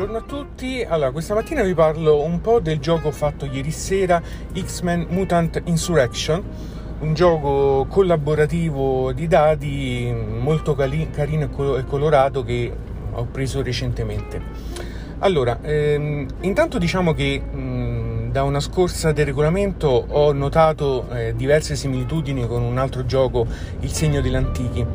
Buongiorno a tutti, allora questa mattina vi parlo un po' del gioco fatto ieri sera X-Men Mutant Insurrection, un gioco collaborativo di dati molto cali- carino e, e colorato che ho preso recentemente. Allora, ehm, intanto diciamo che mh, da una scorsa del regolamento ho notato eh, diverse similitudini con un altro gioco, Il segno degli antichi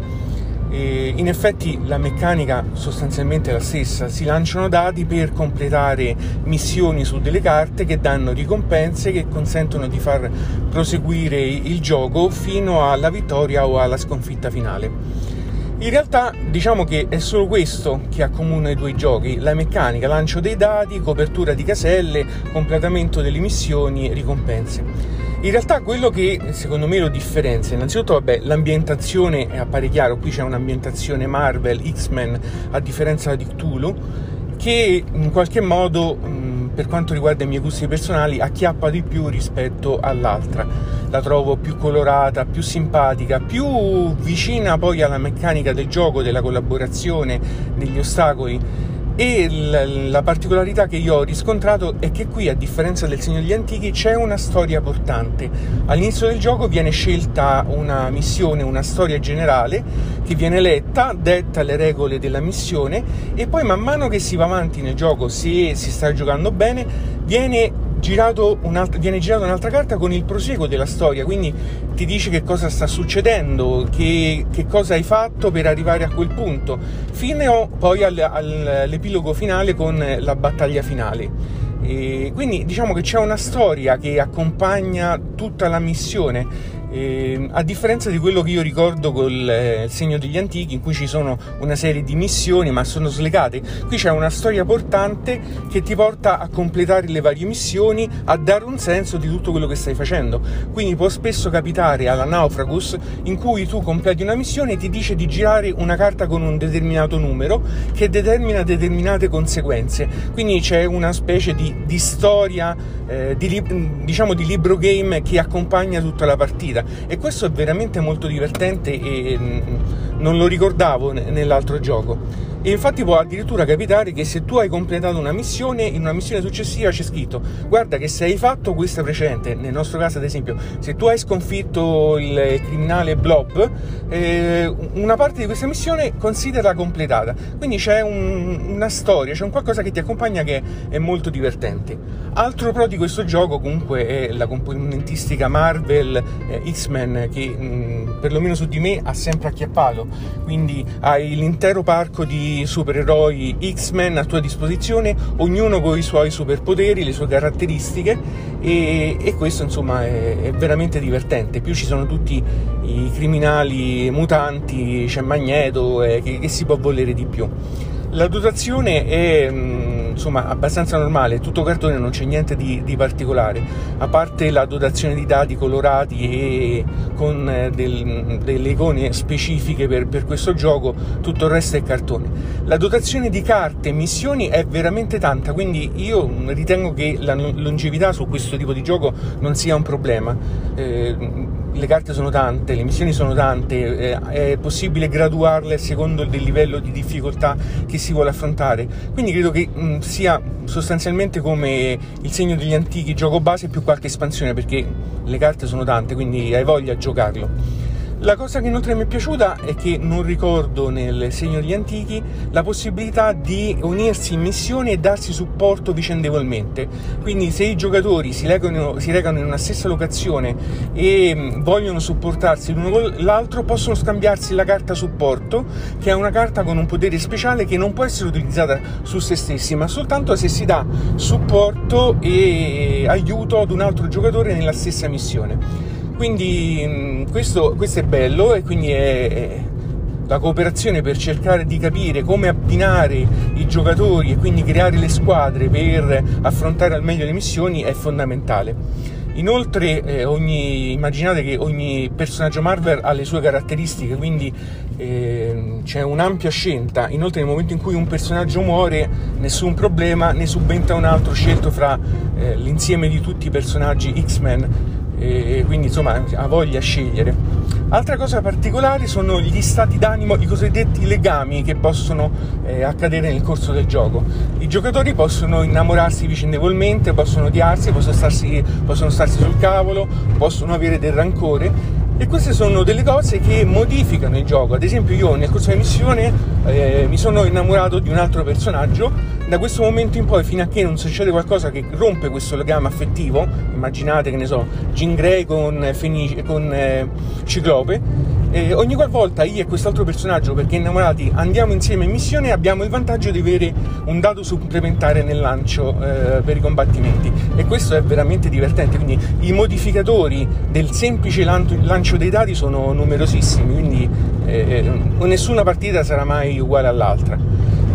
e in effetti la meccanica sostanzialmente è la stessa, si lanciano dati per completare missioni su delle carte che danno ricompense che consentono di far proseguire il gioco fino alla vittoria o alla sconfitta finale. In realtà diciamo che è solo questo che accomuna i due giochi, la meccanica, lancio dei dati, copertura di caselle, completamento delle missioni, ricompense. In realtà quello che secondo me lo differenzia, innanzitutto vabbè, l'ambientazione appare chiaro, qui c'è un'ambientazione Marvel, X-Men, a differenza di Cthulhu, che in qualche modo, per quanto riguarda i miei gusti personali, acchiappa di più rispetto all'altra. La trovo più colorata, più simpatica, più vicina poi alla meccanica del gioco, della collaborazione, degli ostacoli e la particolarità che io ho riscontrato è che qui, a differenza del Segno degli Antichi, c'è una storia portante. All'inizio del gioco viene scelta una missione, una storia generale che viene letta, detta le regole della missione e poi man mano che si va avanti nel gioco, se si sta giocando bene, viene girato viene girata un'altra carta con il proseguo della storia, quindi ti dice che cosa sta succedendo, che, che cosa hai fatto per arrivare a quel punto, fino poi al, all'epilogo finale con la battaglia finale. E quindi diciamo che c'è una storia che accompagna tutta la missione eh, a differenza di quello che io ricordo col eh, segno degli antichi, in cui ci sono una serie di missioni, ma sono slegate, qui c'è una storia portante che ti porta a completare le varie missioni, a dare un senso di tutto quello che stai facendo. Quindi può spesso capitare alla Naufragus in cui tu completi una missione e ti dice di girare una carta con un determinato numero che determina determinate conseguenze. Quindi c'è una specie di, di storia, eh, di, diciamo di libro game che accompagna tutta la partita e questo è veramente molto divertente e mm, non lo ricordavo nell'altro gioco. E infatti può addirittura capitare che se tu hai completato una missione, in una missione successiva c'è scritto guarda che se hai fatto questa precedente, nel nostro caso ad esempio, se tu hai sconfitto il criminale Blob, eh, una parte di questa missione considera completata. Quindi c'è un, una storia, c'è un qualcosa che ti accompagna che è molto divertente. Altro pro di questo gioco comunque è la componentistica Marvel eh, X-Men che mh, mm, perlomeno su di me ha sempre acchiappato. Quindi hai l'intero parco di supereroi X-Men a tua disposizione, ognuno con i suoi superpoteri, le sue caratteristiche e, e questo insomma è, è, veramente divertente. Più ci sono tutti i criminali mutanti, c'è Magneto eh, che, che, si può volere di più. La dotazione è... Mh, mm, insomma abbastanza normale, tutto cartone, non c'è niente di, di, particolare, a parte la dotazione di dati colorati e con eh, del, delle icone specifiche per, per, questo gioco, tutto il resto è cartone. La dotazione di carte e missioni è veramente tanta, quindi io ritengo che la longevità su questo tipo di gioco non sia un problema. Eh, le carte sono tante, le missioni sono tante, eh, è possibile graduarle secondo il livello di difficoltà che si vuole affrontare. Quindi credo che mh, sia sostanzialmente come il segno degli antichi gioco base più qualche espansione perché le carte sono tante, quindi hai voglia di giocarlo. La cosa che inoltre mi è piaciuta è che non ricordo nel segno degli antichi la possibilità di unirsi in missione e darsi supporto vicendevolmente. Quindi se i giocatori si, legano, si recano in una stessa locazione e mm, vogliono supportarsi l'uno con l'altro, possono scambiarsi la carta supporto, che è una carta con un potere speciale che non può essere utilizzata su se stessi, ma soltanto se si dà supporto e aiuto ad un altro giocatore nella stessa missione. Quindi mm, questo, questo, è bello e quindi è, la cooperazione per cercare di capire come abbinare i giocatori e quindi creare le squadre per affrontare al meglio le missioni è fondamentale. Inoltre, eh, ogni, immaginate che ogni personaggio Marvel ha le sue caratteristiche, quindi eh, c'è un'ampia scelta. Inoltre, nel momento in cui un personaggio muore, nessun problema, ne subentra un altro scelto fra eh, l'insieme di tutti i personaggi X-Men e quindi insomma ha voglia a scegliere. Altra cosa particolare sono gli stati d'animo, i cosiddetti legami che possono eh, accadere nel corso del gioco. I giocatori possono innamorarsi vicendevolmente, possono odiarsi, possono starsi, possono starsi sul cavolo, possono avere del rancore e queste sono delle cose che modificano il gioco. Ad esempio, io nel corso della missione eh, mi sono innamorato di un altro personaggio. Da questo momento in poi, fino a che non succede qualcosa che rompe questo legame affettivo, immaginate che ne so, Jean Grey con, Fenice, con eh, Ciclope, eh, ogni qualvolta io e quest'altro personaggio, perché innamorati, andiamo insieme in missione, abbiamo il vantaggio di avere un dato supplementare nel lancio eh, per i combattimenti. E questo è veramente divertente. Quindi i modificatori del semplice lancio dei dati sono numerosissimi, quindi eh, eh, nessuna partita sarà mai uguale all'altra.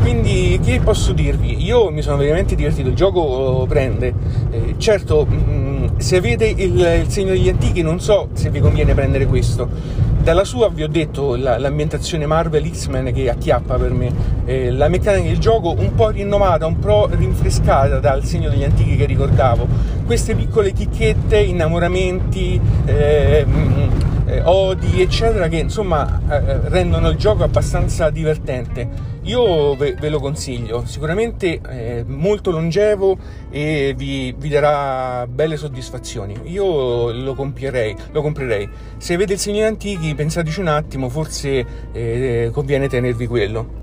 Quindi che posso dirvi? Io mi sono veramente divertito, il gioco prende. Eh, certo, mh, mm, se avete il, il segno degli antichi non so se vi conviene prendere questo dalla sua vi ho detto la, l'ambientazione Marvel X-Men che acchiappa per me, eh, la meccanica del gioco un po' rinnovata, un po' rinfrescata dal segno degli antichi che ricordavo, queste piccole chicchette, innamoramenti, eh, eh, odi, eccetera, che insomma eh, rendono il gioco abbastanza divertente. Io ve, ve lo consiglio, sicuramente è molto longevo e vi, vi, darà belle soddisfazioni. Io lo comprerei, lo comprerei. Se avete il segno antichi, pensateci un attimo, forse eh, conviene tenervi quello.